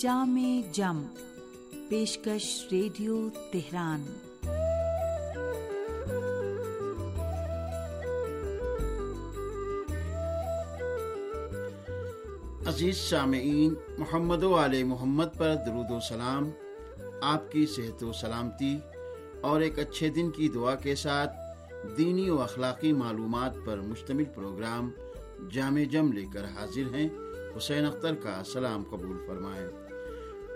جام جم، پیشکش radio Tehran. عزیز سامعین محمد و علیہ محمد پر درود و سلام۔ آپ کی صحت و سلامتی اور ایک اچھے دن کی دعا کے ساتھ دینی و اخلاقی معلومات پر مشتمل پروگرام جامع جم لے کر حاضر ہیں، حسین اختر کا سلام قبول فرمائیں۔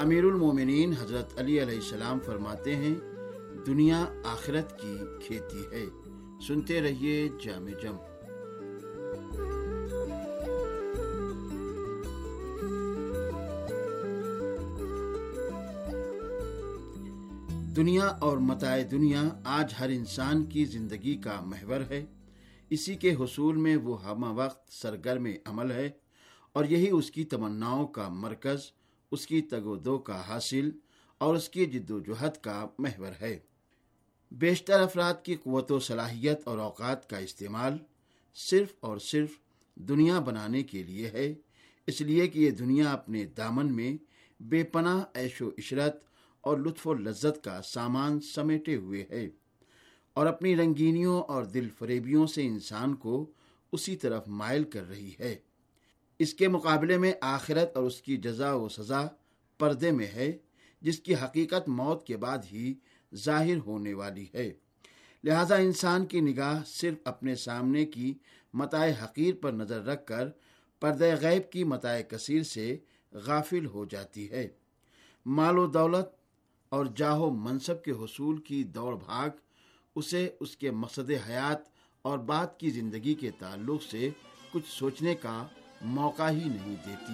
امیر المومنین حضرت علی علیہ السلام فرماتے ہیں، دنیا آخرت کی کھیتی ہے۔ سنتے رہیے جامع جم۔ دنیا اور متاع دنیا آج ہر انسان کی زندگی کا محور ہے۔ اسی کے حصول میں وہ ہمہ وقت سرگرم عمل ہے اور یہی اس کی تمناؤں کا مرکز اس کی تگ و دو کا حاصل اور اس کی جد و جہد کا محور ہے۔ بیشتر افراد کی قوت و صلاحیت اور اوقات کا استعمال صرف اور صرف دنیا بنانے کے لیے ہے، اس لیے کہ یہ دنیا اپنے دامن میں بے پناہ عیش و عشرت اور لطف و لذت کا سامان سمیٹے ہوئے ہے اور اپنی رنگینیوں اور دل فریبیوں سے انسان کو اسی طرف مائل کر رہی ہے۔ اس کے مقابلے میں آخرت اور اس کی جزا و سزا پردے میں ہے، جس کی حقیقت موت کے بعد ہی ظاہر ہونے والی ہے۔ لہذا انسان کی نگاہ صرف اپنے سامنے کی متاع حقیر پر نظر رکھ کر پردہ غیب کی متاع کثیر سے غافل ہو جاتی ہے۔ مال و دولت اور جاہو منصب کے حصول کی دوڑ بھاگ اسے اس کے مقصد حیات اور بات کی زندگی کے تعلق سے کچھ سوچنے کا موقع ہی نہیں دیتی۔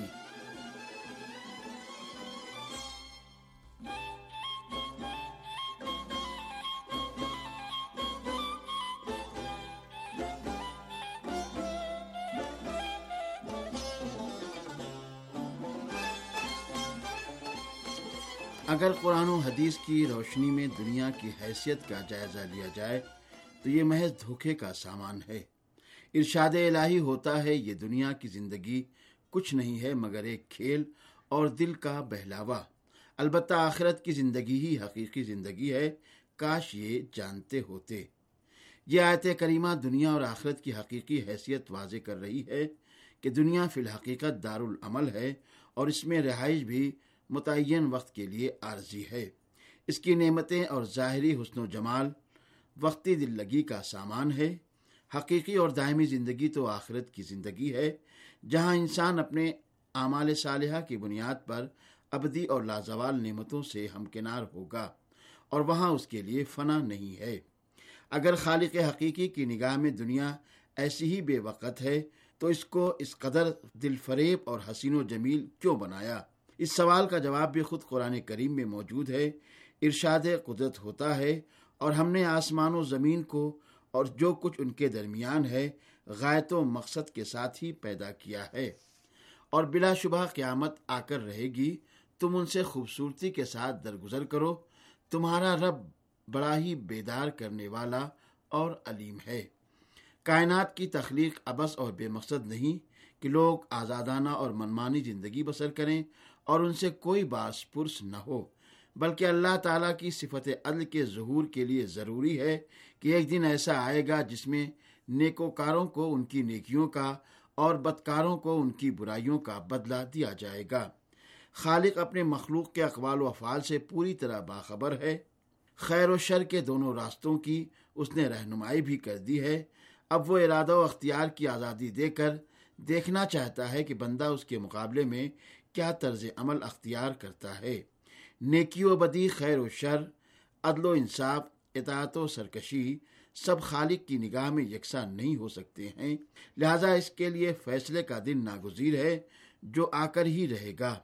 اگر قرآن و حدیث کی روشنی میں دنیا کی حیثیت کا جائزہ لیا جائے، تو یہ محض دھوکے کا سامان ہے۔ ارشاد الہی ہوتا ہے، یہ دنیا کی زندگی کچھ نہیں ہے مگر ایک کھیل اور دل کا بہلاوا۔ البتہ آخرت کی زندگی ہی حقیقی زندگی ہے، کاش یہ جانتے ہوتے۔ یہ آیت کریمہ دنیا اور آخرت کی حقیقی حیثیت واضح کر رہی ہے کہ دنیا فی الحقیقت دار العمل ہے اور اس میں رہائش بھی متعین وقت کے لیے عارضی ہے۔ اس کی نعمتیں اور ظاہری حسن و جمال، وقتی دل لگی کا سامان ہے۔ حقیقی اور دائمی زندگی تو آخرت کی زندگی ہے، جہاں انسان اپنے اعمال صالحہ کی بنیاد پر ابدی اور لازوال نعمتوں سے ہمکنار ہوگا، اور وہاں اس کے لیے فنا نہیں ہے۔ اگر خالق حقیقی کی نگاہ میں دنیا ایسی ہی بے وقت ہے، تو اس کو اس قدر دل فریب اور حسین و جمیل کیوں بنایا؟ اس سوال کا جواب بھی خود قرآن کریم میں موجود ہے۔ ارشاد قدرت ہوتا ہے، اور ہم نے آسمان و زمین کو اور جو کچھ ان کے درمیان ہے غائط و مقصد کے ساتھ ہی پیدا کیا ہے۔ اور بلا شبہ قیامت آ کر رہے گی، تم ان سے خوبصورتی کے ساتھ درگزر کرو۔ تمہارا رب بڑا ہی بیدار کرنے والا اور علیم ہے۔ کائنات کی تخلیق ابس اور بے مقصد نہیں کہ لوگ آزادانہ اور منمانی زندگی بسر کریں اور ان سے کوئی باس پرس نہ ہو۔ بلکہ اللہ تعالیٰ کی صفت عدل کے ظہور کے لیے ضروری ہے کہ ایک دن ایسا آئے گا جس میں نیکوکاروں کو ان کی نیکیوں کا اور بدکاروں کو ان کی برائیوں کا بدلہ دیا جائے گا۔ خالق اپنے مخلوق کے اقوال و افعال سے پوری طرح باخبر ہے۔ خیر و شر کے دونوں راستوں کی اس نے رہنمائی بھی کر دی ہے۔ اب وہ ارادہ و اختیار کی آزادی دے کر دیکھنا چاہتا ہے کہ بندہ اس کے مقابلے میں کیا طرز عمل اختیار کرتا ہے۔ نیکی و بدی، خیر و شر، عدل و انصاف، اطاعت و سرکشی سب خالق کی نگاہ میں یکساں نہیں ہو سکتے ہیں۔ لہذا اس کے لیے فیصلے کا دن ناگزیر ہے جو آ کر ہی رہے گا۔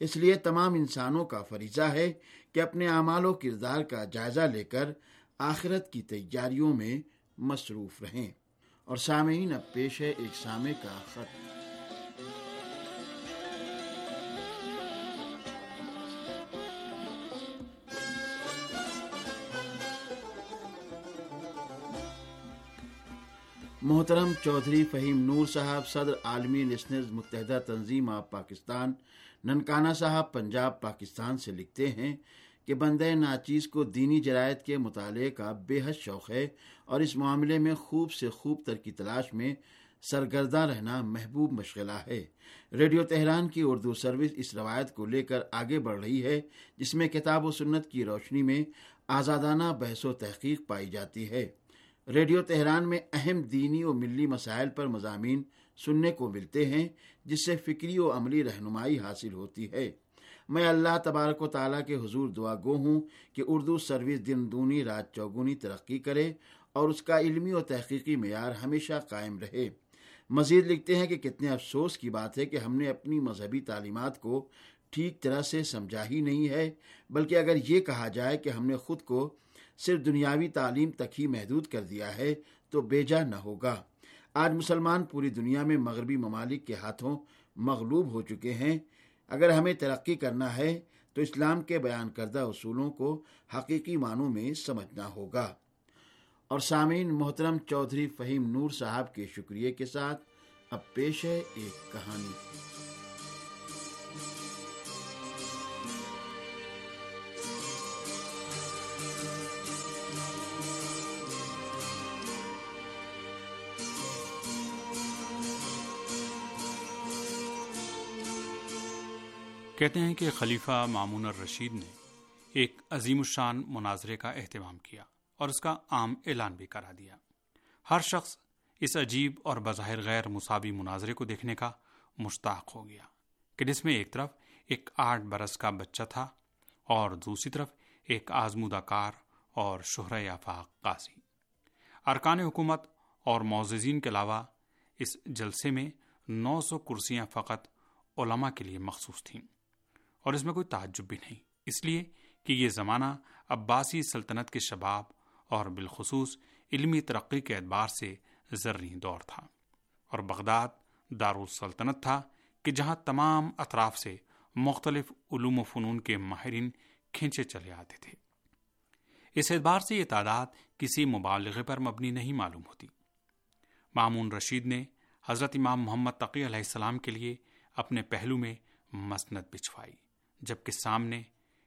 اس لیے تمام انسانوں کا فریضہ ہے کہ اپنے اعمال و کردار کا جائزہ لے کر آخرت کی تیاریوں میں مصروف رہیں۔ اور سامعین، اب پیش ہے ایک سامع کا خط۔ محترم چودھری فہیم نور صاحب، صدر عالمی لسنرز متحدہ تنظیم آف پاکستان، ننکانہ صاحب، پنجاب، پاکستان سے لکھتے ہیں کہ بندے ناچیز کو دینی جرائد کے مطالعے کا بے حد شوق ہے اور اس معاملے میں خوب سے خوب تر کی تلاش میں سرگردہ رہنا محبوب مشغلہ ہے۔ ریڈیو تہران کی اردو سروس اس روایت کو لے کر آگے بڑھ رہی ہے، جس میں کتاب و سنت کی روشنی میں آزادانہ بحث و تحقیق پائی جاتی ہے۔ ریڈیو تہران میں اہم دینی و ملی مسائل پر مضامین سننے کو ملتے ہیں، جس سے فکری و عملی رہنمائی حاصل ہوتی ہے۔ میں اللہ تبارک و تعالیٰ کے حضور دعا گو ہوں کہ اردو سروس دن دونی رات چوگونی ترقی کرے اور اس کا علمی و تحقیقی معیار ہمیشہ قائم رہے۔ مزید لکھتے ہیں کہ کتنے افسوس کی بات ہے کہ ہم نے اپنی مذہبی تعلیمات کو ٹھیک طرح سے سمجھا ہی نہیں ہے، بلکہ اگر یہ کہا جائے کہ ہم نے خود کو صرف دنیاوی تعلیم تک ہی محدود کر دیا ہے تو بیجا نہ ہوگا۔ آج مسلمان پوری دنیا میں مغربی ممالک کے ہاتھوں مغلوب ہو چکے ہیں۔ اگر ہمیں ترقی کرنا ہے تو اسلام کے بیان کردہ اصولوں کو حقیقی معنوں میں سمجھنا ہوگا۔ اور سامعین، محترم چودھری فہیم نور صاحب کے شکریہ کے ساتھ اب پیش ہے ایک کہانی۔ کہتے ہیں کہ خلیفہ معمون الرشید نے ایک عظیم الشان مناظرے کا اہتمام کیا اور اس کا عام اعلان بھی کرا دیا۔ ہر شخص اس عجیب اور بظاہر غیر مساوی مناظرے کو دیکھنے کا مشتاق ہو گیا کہ جس میں ایک طرف ایک آٹھ برس کا بچہ تھا اور دوسری طرف ایک آزمودہ کار اور شہر آفاق قاضی۔ ارکان حکومت اور معززین کے علاوہ اس جلسے میں نو سو کرسیاں فقط علماء کے لیے مخصوص تھیں۔ اور اس میں کوئی تعجب بھی نہیں۔ اس لیے کہ یہ زمانہ عباسی سلطنت کے شباب اور بالخصوص علمی ترقی کے اعتبار سے زرعی دور تھا۔ اور بغداد دارالسلطنت تھا کہ جہاں تمام اطراف سے مختلف علوم و فنون کے ماہرین کھینچے چلے آتے تھے۔ اس اعتبار سے یہ تعداد کسی مبالغے پر مبنی نہیں معلوم ہوتی۔ مامون رشید نے حضرت امام محمد تقی علیہ السلام کے لیے اپنے پہلو میں مسند بچھوائی۔ جبکہ سامنے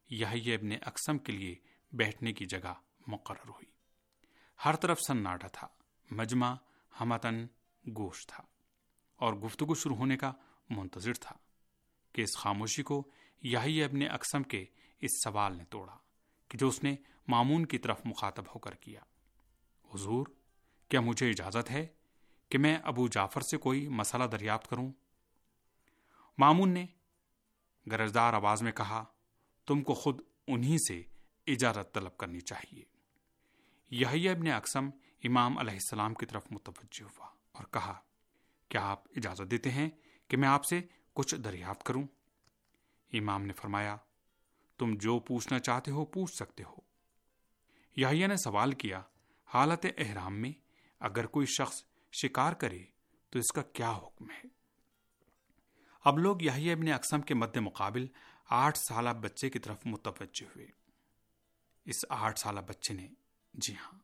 یہ ابن اقسم کے لیے بیٹھنے کی جگہ مقرر ہوئی۔ ہر طرف سناٹا تھا، مجمع ہمتن گوش تھا اور گفتگو شروع ہونے کا منتظر تھا کہ اس خاموشی کو یہی ابن اقسم کے اس سوال نے توڑا کہ جو اس نے معمون کی طرف مخاطب ہو کر کیا۔ حضور، کیا مجھے اجازت ہے کہ میں ابو جعفر سے کوئی مسئلہ دریافت کروں؟ مامون نے گرجدار آواز میں کہا، تم کو خود انہی سے اجازت طلب کرنی چاہیے۔ یہی ابن اقسم امام علیہ السلام کی طرف متوجہ ہوا اور کہا، کیا آپ اجازت دیتے ہیں کہ میں آپ سے کچھ دریافت کروں؟ امام نے فرمایا، تم جو پوچھنا چاہتے ہو پوچھ سکتے ہو۔ یحییٰ نے سوال کیا، حالت احرام میں اگر کوئی شخص شکار کرے تو اس کا کیا حکم ہے؟ اب لوگ یہی ابن اقسم کے مد مقابل آٹھ سالہ بچے کی طرف متوجہ ہوئے۔ اس آٹھ سالہ بچے نے جی ہاں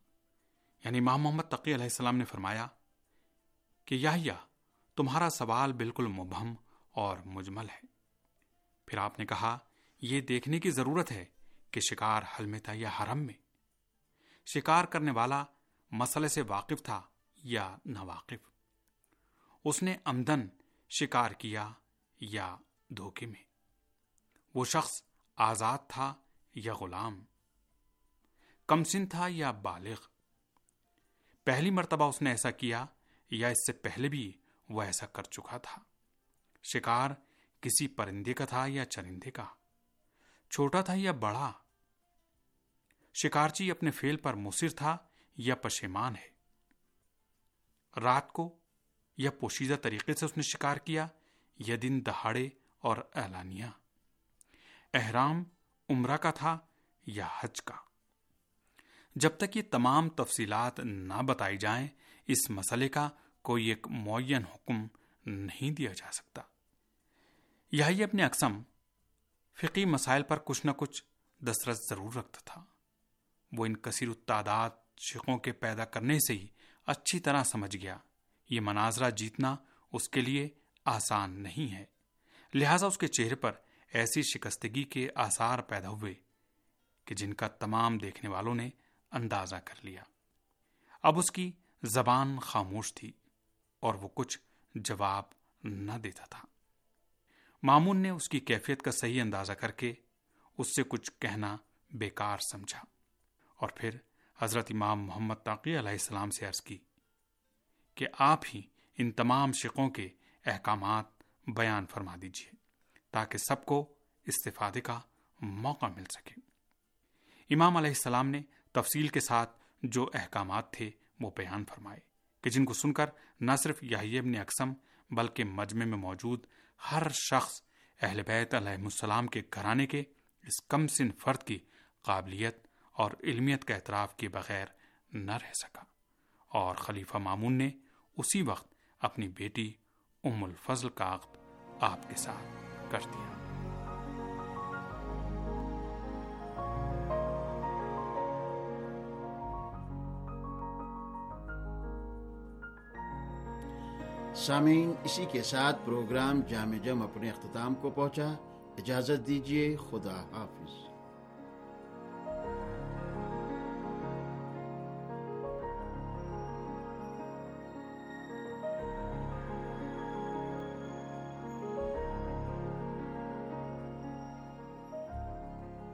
یعنی ماہ محمد تقی علیہ السلام نے فرمایا کہ یہ تمہارا سوال بالکل مبہم اور مجمل ہے۔ پھر آپ نے کہا، یہ دیکھنے کی ضرورت ہے کہ شکار حل میں تھا یا حرم میں شکار کرنے والا مسئلے سے واقف تھا یا ناواقف۔ اس نے امدن شکار کیا یا دھوکے میں۔ وہ شخص آزاد تھا یا غلام؟ کمسن تھا یا بالغ؟ پہلی مرتبہ اس نے ایسا کیا یا اس سے پہلے بھی وہ ایسا کر چکا تھا؟ شکار کسی پرندے کا تھا یا چرندے کا؟ چھوٹا تھا یا بڑا؟ شکارچی اپنے فیل پر مصر تھا یا پشیمان ہے؟ رات کو یا پوشیدہ طریقے سے اس نے شکار کیا یہ دن دہاڑے اور اعلانیہ۔ احرام عمرہ کا تھا یا حج کا؟ جب تک یہ تمام تفصیلات نہ بتائی جائیں، اس مسئلے کا کوئی ایک معین حکم نہیں دیا جا سکتا۔ یہی اپنے اقسم فقی مسائل پر کچھ نہ کچھ دسترس ضرور رکھتا تھا۔ وہ ان کثیر التعداد شقوں کے پیدا کرنے سے ہی اچھی طرح سمجھ گیا۔ یہ مناظرہ جیتنا اس کے لیے آسان نہیں ہے۔ لہذا اس کے چہرے پر ایسی شکستگی کے آثار پیدا ہوئے کہ جن کا تمام دیکھنے والوں نے اندازہ کر لیا۔ اب اس کی زبان خاموش تھی اور وہ کچھ جواب نہ دیتا تھا۔ مامون نے اس کی کیفیت کا صحیح اندازہ کر کے اس سے کچھ کہنا بیکار سمجھا اور پھر حضرت امام محمد تاقی علیہ السلام سے عرض کی کہ آپ ہی ان تمام شقوں کے احکامات بیان فرما دیجیے تاکہ سب کو استفادے کا موقع مل سکے۔ امام علیہ السلام نے تفصیل کے ساتھ جو احکامات تھے وہ بیان فرمائے کہ جن کو سن کر نہ صرف ابن اقسم بلکہ مجمع میں موجود ہر شخص اہل بیت علیہ السلام کے گھرانے کے اس کم سن فرد کی قابلیت اور علمیت کا اعتراف کے بغیر نہ رہ سکا اور خلیفہ مامون نے اسی وقت اپنی بیٹی ام الفضل کا عقد آپ کے ساتھ کر دیا۔ سامعین، اسی کے ساتھ پروگرام جامع جم اپنے اختتام کو پہنچا۔ اجازت دیجیے خدا حافظ۔